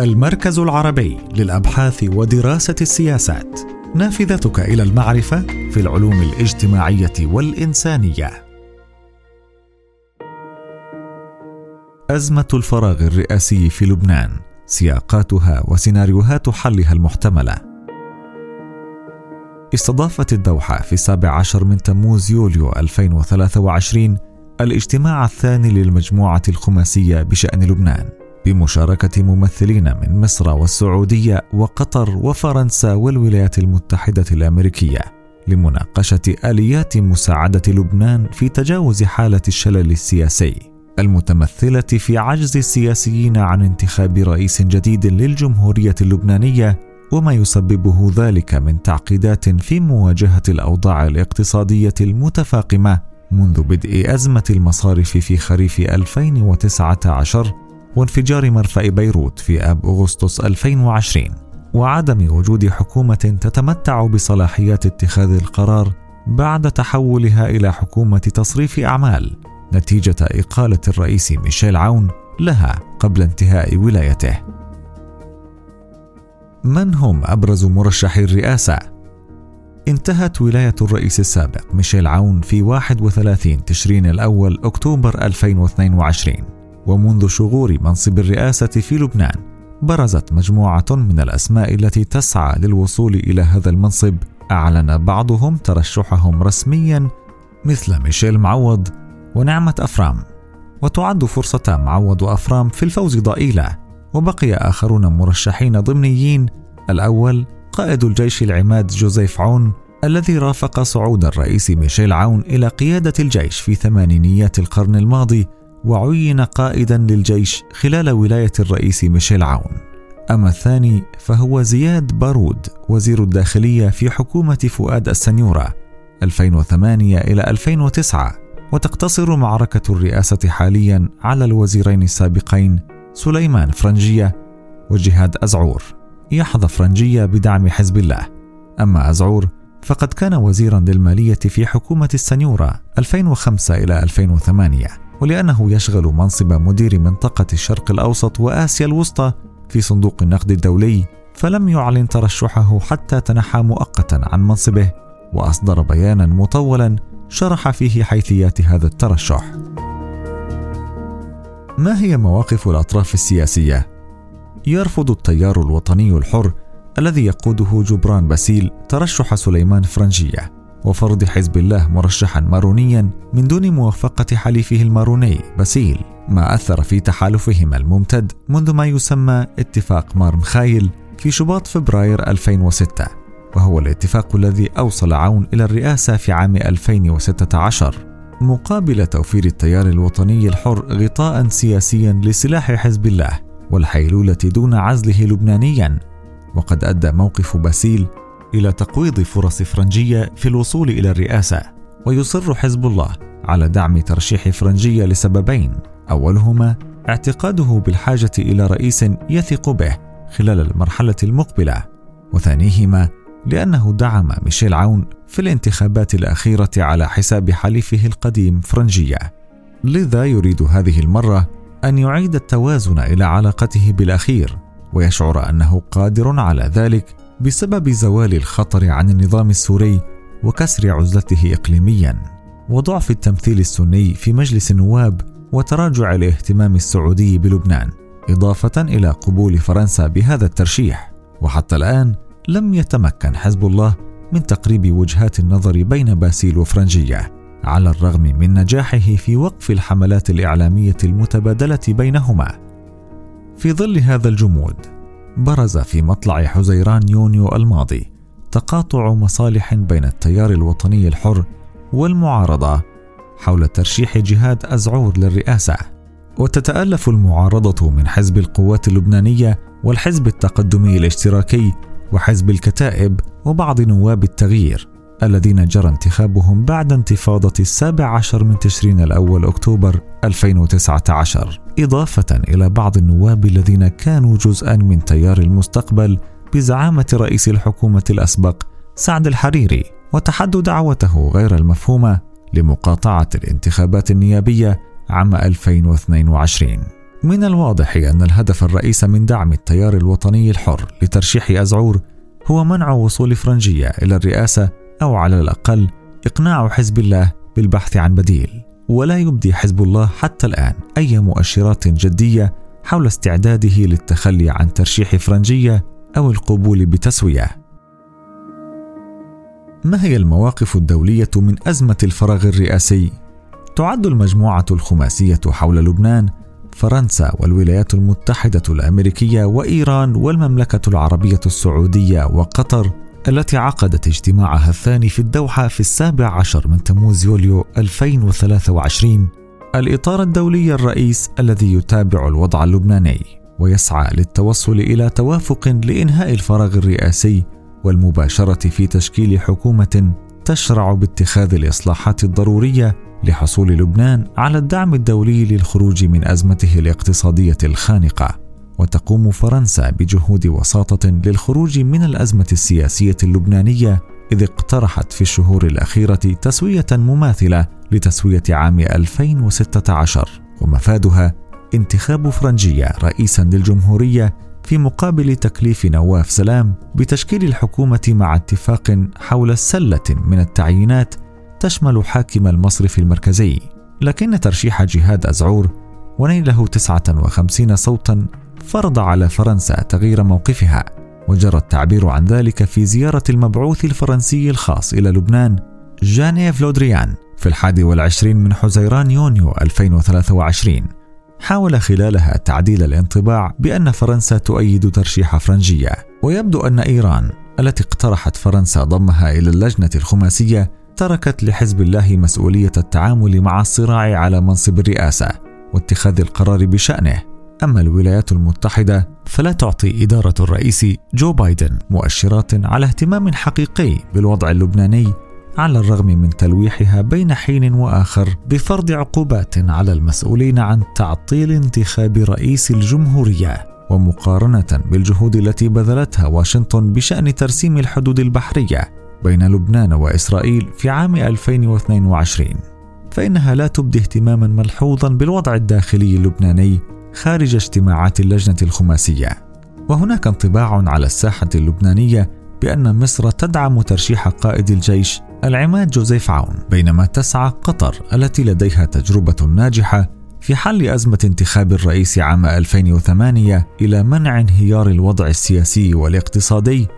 المركز العربي للأبحاث ودراسة السياسات. نافذتك إلى المعرفة في العلوم الاجتماعية والإنسانية. أزمة الفراغ الرئاسي في لبنان سياقاتها وسيناريوهات حلها المحتملة. استضافت الدوحة في السابع عشر من تموز يوليو 2023 الاجتماع الثاني للمجموعة الخماسية بشأن لبنان. بمشاركة ممثلين من مصر والسعودية وقطر وفرنسا والولايات المتحدة الأمريكية لمناقشة آليات مساعدة لبنان في تجاوز حالة الشلل السياسي. المتمثلة في عجز السياسيين عن انتخاب رئيس جديد للجمهورية اللبنانية وما يسببه ذلك من تعقيدات في مواجهة الأوضاع الاقتصادية المتفاقمة منذ بدء أزمة المصارف في خريف 2019 وانفجار مرفأ بيروت في آب أغسطس 2020 وعدم وجود حكومة تتمتع بصلاحيات اتخاذ القرار بعد تحولها إلى حكومة تصريف أعمال نتيجة إقالة الرئيس ميشيل عون لها قبل انتهاء ولايته. من هم أبرز مرشحي الرئاسة؟ انتهت ولاية الرئيس السابق ميشيل عون في 31 تشرين الأول أكتوبر 2022 ومنذ شغور منصب الرئاسة في لبنان برزت مجموعة من الأسماء التي تسعى للوصول إلى هذا المنصب. أعلن بعضهم ترشحهم رسميا مثل ميشيل معوض ونعمة أفرام. وتعد فرصة معوض وأفرام في الفوز ضئيلة. وبقي آخرون مرشحين ضمنيين. الأول قائد الجيش العماد جوزيف عون الذي رافق صعود الرئيس ميشيل عون إلى قيادة الجيش في ثمانينيات القرن الماضي. وعين قائدا للجيش خلال ولاية الرئيس ميشيل عون. أما الثاني فهو زياد بارود وزير الداخلية في حكومة فؤاد السنيورة 2008 إلى 2009 وتقتصر معركة الرئاسة حاليا على الوزيرين السابقين سليمان فرنجية وجهاد أزعور. يحظى فرنجية بدعم حزب الله. أما أزعور فقد كان وزيرا للمالية في حكومة السنيورة 2005 إلى 2008 ولأنه يشغل منصب مدير منطقة الشرق الأوسط وآسيا الوسطى في صندوق النقد الدولي فلم يعلن ترشحه حتى تنحى مؤقتا عن منصبه وأصدر بيانا مطولا شرح فيه حيثيات هذا الترشح. ما هي مواقف الأطراف السياسية؟ يرفض التيار الوطني الحر الذي يقوده جبران باسيل ترشح سليمان فرنجية وفرض حزب الله مرشحا مارونيا من دون موافقة حليفه الماروني باسيل ما أثر في تحالفهما الممتد منذ ما يسمى اتفاق مار مخايل في شباط فبراير 2006 وهو الاتفاق الذي أوصل عون إلى الرئاسة في عام 2016 مقابل توفير التيار الوطني الحر غطاء سياسيا لسلاح حزب الله والحيلولة دون عزله لبنانيا وقد أدى موقف باسيل إلى تقويض فرص فرنجية في الوصول إلى الرئاسة ويصر حزب الله على دعم ترشيح فرنجية لسببين أولهما اعتقاده بالحاجة إلى رئيس يثق به خلال المرحلة المقبلة وثانيهما لأنه دعم ميشيل عون في الانتخابات الأخيرة على حساب حليفه القديم فرنجية. لذا يريد هذه المرة أن يعيد التوازن إلى علاقته بالأخير ويشعر أنه قادر على ذلك بسبب زوال الخطر عن النظام السوري وكسر عزلته اقليميا. وضعف التمثيل السني في مجلس النواب وتراجع الاهتمام السعودي بلبنان إضافة إلى قبول فرنسا بهذا الترشيح. وحتى الآن لم يتمكن حزب الله من تقريب وجهات النظر بين باسيل وفرنجية على الرغم من نجاحه في وقف الحملات الإعلامية المتبادلة بينهما. في ظل هذا الجمود برز في مطلع حزيران يونيو الماضي تقاطع مصالح بين التيار الوطني الحر والمعارضة حول ترشيح جهاد أزعور للرئاسة. وتتألف المعارضة من حزب القوات اللبنانية والحزب التقدمي الاشتراكي وحزب الكتائب وبعض نواب التغيير. الذين جرى انتخابهم بعد انتفاضة السابع عشر من تشرين الأول أكتوبر 2019 إضافة إلى بعض النواب الذين كانوا جزءا من تيار المستقبل بزعامة رئيس الحكومة الأسبق سعد الحريري وتحدوا دعوته غير المفهومة لمقاطعة الانتخابات النيابية عام 2022 من الواضح أن الهدف الرئيس من دعم التيار الوطني الحر لترشيح أزعور هو منع وصول فرنجية إلى الرئاسة أو على الأقل إقناع حزب الله بالبحث عن بديل ولا يبدي حزب الله حتى الآن أي مؤشرات جدية حول استعداده للتخلي عن ترشيح فرنجية أو القبول بتسوية ما هي المواقف الدولية من أزمة الفراغ الرئاسي؟ تعد المجموعة الخماسية حول لبنان فرنسا والولايات المتحدة الأمريكية وإيران والمملكة العربية السعودية وقطر التي عقدت اجتماعها الثاني في الدوحة في السابع عشر من تموز يوليو 2023 الإطار الدولي الرئيس الذي يتابع الوضع اللبناني ويسعى للتوصل إلى توافق لإنهاء الفراغ الرئاسي والمباشرة في تشكيل حكومة تشرع باتخاذ الإصلاحات الضرورية لحصول لبنان على الدعم الدولي للخروج من أزمته الاقتصادية الخانقة. وتقوم فرنسا بجهود وساطة للخروج من الأزمة السياسية اللبنانية إذ اقترحت في الشهور الأخيرة تسوية مماثلة لتسوية عام 2016 ومفادها انتخاب فرنجية رئيسا للجمهورية في مقابل تكليف نواف سلام بتشكيل الحكومة مع اتفاق حول سلة من التعيينات تشمل حاكم المصرف المركزي لكن ترشيح جهاد أزعور ونيله 59 صوتا فرض على فرنسا تغيير موقفها وجرى التعبير عن ذلك في زيارة المبعوث الفرنسي الخاص إلى لبنان. جان لودريان في الحادي والعشرين من حزيران يونيو 2023 حاول خلالها تعديل الانطباع بأن فرنسا تؤيد ترشيح فرنجية. ويبدو أن إيران التي اقترحت فرنسا ضمها إلى اللجنة الخماسية تركت لحزب الله مسؤولية التعامل مع الصراع على منصب الرئاسة واتخاذ القرار بشأنه. أما الولايات المتحدة فلا تعطي إدارة الرئيس جو بايدن مؤشرات على اهتمام حقيقي بالوضع اللبناني على الرغم من تلويحها بين حين وآخر بفرض عقوبات على المسؤولين عن تعطيل انتخاب رئيس الجمهورية ومقارنة بالجهود التي بذلتها واشنطن بشأن ترسيم الحدود البحرية بين لبنان وإسرائيل في عام 2022 فإنها لا تبدي اهتماما ملحوظا بالوضع الداخلي اللبناني خارج اجتماعات اللجنة الخماسية. وهناك انطباع على الساحة اللبنانية بأن مصر تدعم ترشيح قائد الجيش العماد جوزيف عون بينما تسعى قطر التي لديها تجربة ناجحة في حل أزمة انتخاب الرئيس عام 2008 إلى منع انهيار الوضع السياسي والاقتصادي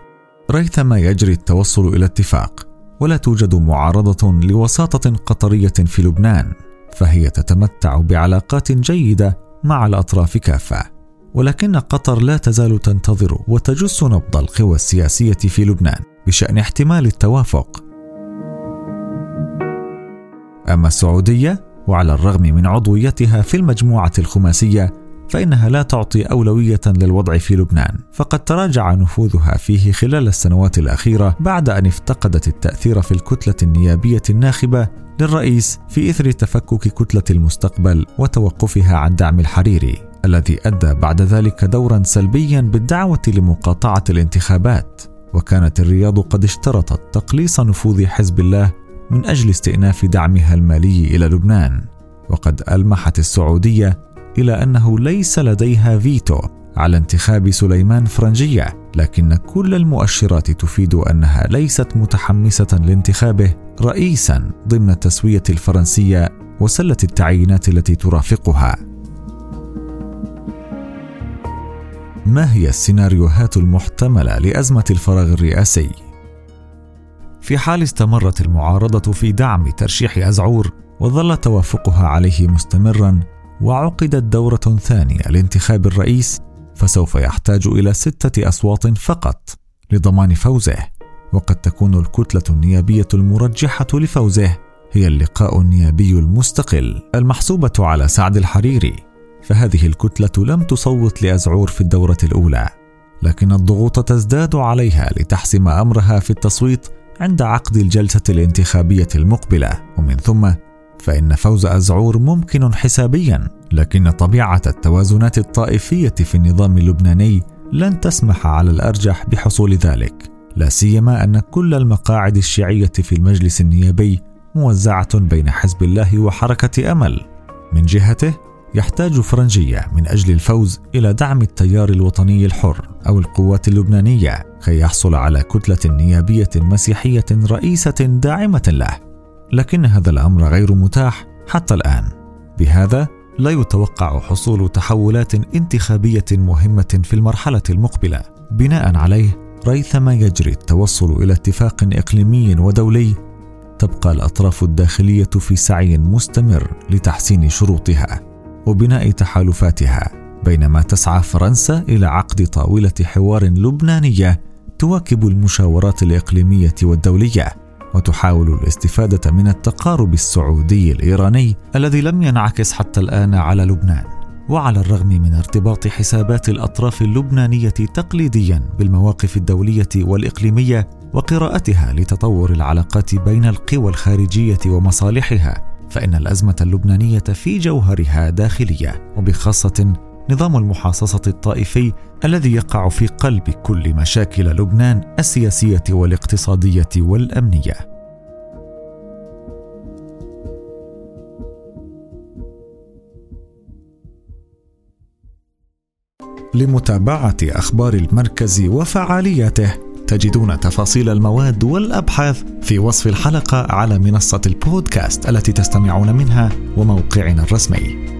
ريثما يجري التوصل إلى اتفاق. ولا توجد معارضة لوساطة قطرية في لبنان فهي تتمتع بعلاقات جيدة مع الأطراف كافة. ولكن قطر لا تزال تنتظر وتجس نبض القوى السياسية في لبنان بشأن احتمال التوافق. أما السعودية وعلى الرغم من عضويتها في المجموعة الخماسية فإنها لا تعطي أولوية للوضع في لبنان، فقد تراجع نفوذها فيه خلال السنوات الأخيرة بعد أن افتقدت التأثير في الكتلة النيابية الناخبة للرئيس في إثر تفكك كتلة المستقبل وتوقفها عن دعم الحريري، الذي أدى بعد ذلك دورا سلبيا بالدعوة لمقاطعة الانتخابات، وكانت الرياض قد اشترطت تقليص نفوذ حزب الله من أجل استئناف دعمها المالي إلى لبنان، وقد ألمحت السعودية إلى أنه ليس لديها فيتو على انتخاب سليمان فرنجية لكن كل المؤشرات تفيد أنها ليست متحمسة لانتخابه رئيسا ضمن التسوية الفرنسية وسلة التعيينات التي ترافقها. ما هي السيناريوهات المحتملة لأزمة الفراغ الرئاسي؟ في حال استمرت المعارضة في دعم ترشيح أزعور وظل توافقها عليه مستمرا وعقدت دورة ثانية لانتخاب الرئيس فسوف يحتاج إلى ستة أصوات فقط لضمان فوزه. وقد تكون الكتلة النيابية المرجحة لفوزه هي اللقاء النيابي المستقل المحسوبة على سعد الحريري. فهذه الكتلة لم تصوت لأزعور في الدورة الأولى لكن الضغوط تزداد عليها لتحسم أمرها في التصويت عند عقد الجلسة الانتخابية المقبلة. ومن ثم فإن فوز أزعور ممكن حسابيا لكن طبيعة التوازنات الطائفية في النظام اللبناني لن تسمح على الأرجح بحصول ذلك. لا سيما أن كل المقاعد الشيعية في المجلس النيابي موزعة بين حزب الله وحركة أمل. من جهته يحتاج فرنجية من أجل الفوز إلى دعم التيار الوطني الحر أو القوات اللبنانية كي يحصل على كتلة نيابية مسيحية رئيسة داعمة له. لكن هذا الأمر غير متاح حتى الآن. بهذا لا يتوقع حصول تحولات انتخابية مهمة في المرحلة المقبلة. بناء عليه ريثما يجري التوصل إلى اتفاق إقليمي ودولي تبقى الأطراف الداخلية في سعي مستمر لتحسين شروطها وبناء تحالفاتها بينما تسعى فرنسا إلى عقد طاولة حوار لبنانية تواكب المشاورات الإقليمية والدولية. وتحاول الاستفادة من التقارب السعودي الإيراني الذي لم ينعكس حتى الآن على لبنان وعلى الرغم من ارتباط حسابات الأطراف اللبنانية تقليديا بالمواقف الدولية والإقليمية وقراءتها لتطور العلاقات بين القوى الخارجية ومصالحها فإن الأزمة اللبنانية في جوهرها داخلية وبخاصة نظام المحاصصة الطائفي الذي يقع في قلب كل مشاكل لبنان السياسية والاقتصادية والأمنية. لمتابعة أخبار المركز وفعالياته تجدون تفاصيل المواد والأبحاث في وصف الحلقة على منصة البودكاست التي تستمعون منها وموقعنا الرسمي